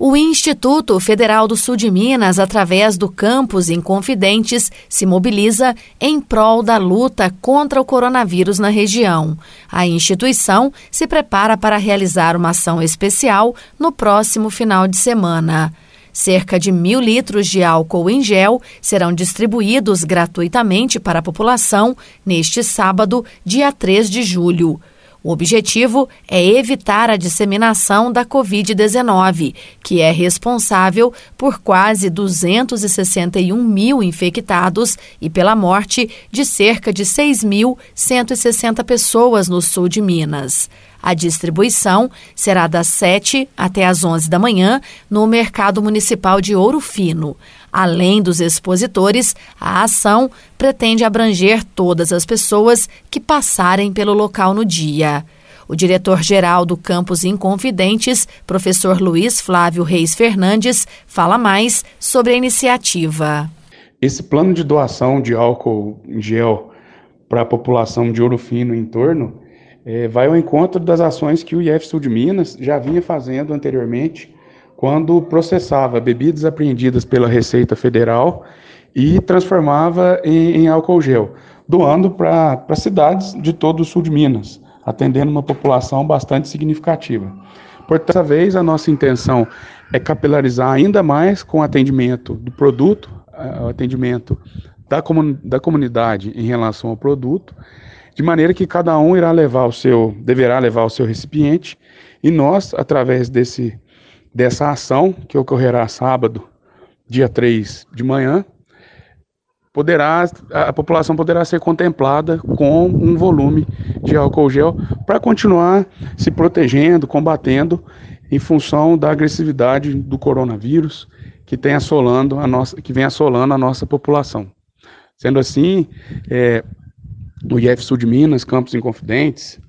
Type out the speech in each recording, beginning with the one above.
O Instituto Federal do Sul de Minas, através do campus Inconfidentes, se mobiliza em prol da luta contra o coronavírus na região. A instituição se prepara para realizar uma ação especial no próximo final de semana. Cerca de mil litros de álcool em gel serão distribuídos gratuitamente para a população neste sábado, dia 3 de julho. O objetivo é evitar a disseminação da Covid-19, que é responsável por quase 261 mil infectados e pela morte de cerca de 6.160 pessoas no sul de Minas. A distribuição será das 7 até as 11 da manhã no Mercado Municipal de Ouro Fino. Além dos expositores, a ação pretende abranger todas as pessoas que passarem pelo local no dia. O diretor-geral do Campus Inconfidentes, professor Luiz Flávio Reis Fernandes, fala mais sobre a iniciativa. Esse plano de doação de álcool em gel para a população de Ouro Fino em torno é, vai ao encontro das ações que o IF Sul de Minas já vinha fazendo anteriormente quando processava bebidas apreendidas pela Receita Federal e transformava em, em álcool gel, doando para cidades de todo o sul de Minas, atendendo uma população bastante significativa. Por dessa vez, a nossa intenção é capilarizar ainda mais com o atendimento do produto, o atendimento da, comun da comunidade em relação ao produto, de maneira que cada um irá levar o seu, deverá levar o seu recipiente, e nós, através desse dessa ação, que ocorrerá sábado, dia 3 de manhã, poderá, a população poderá ser contemplada com um volume de álcool gel para continuar se protegendo, combatendo em função da agressividade do coronavírus que tem assolando a nossa, que vem assolando a nossa população. Sendo assim, é, o IF Sul de Minas, Campos Inconfidentes,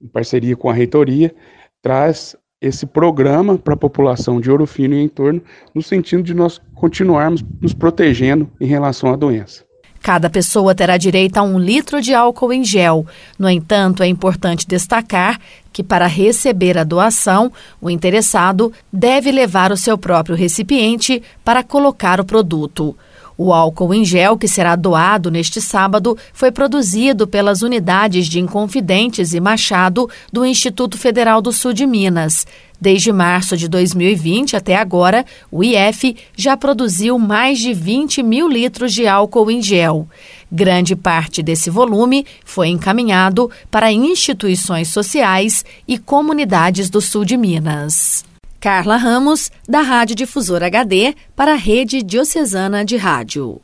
em parceria com a reitoria, traz esse programa para a população de Ouro Fino e entorno, no sentido de nós continuarmos nos protegendo em relação à doença. Cada pessoa terá direito a um litro de álcool em gel. No entanto, é importante destacar que, para receber a doação, o interessado deve levar o seu próprio recipiente para colocar o produto. O álcool em gel que será doado neste sábado foi produzido pelas unidades de Inconfidentes e Machado do Instituto Federal do Sul de Minas. Desde março de 2020 até agora, o IF já produziu mais de 20 mil litros de álcool em gel. Grande parte desse volume foi encaminhado para instituições sociais e comunidades do sul de Minas. Carla Ramos, da Rádio Difusora HD, para a Rede Diocesana de Rádio.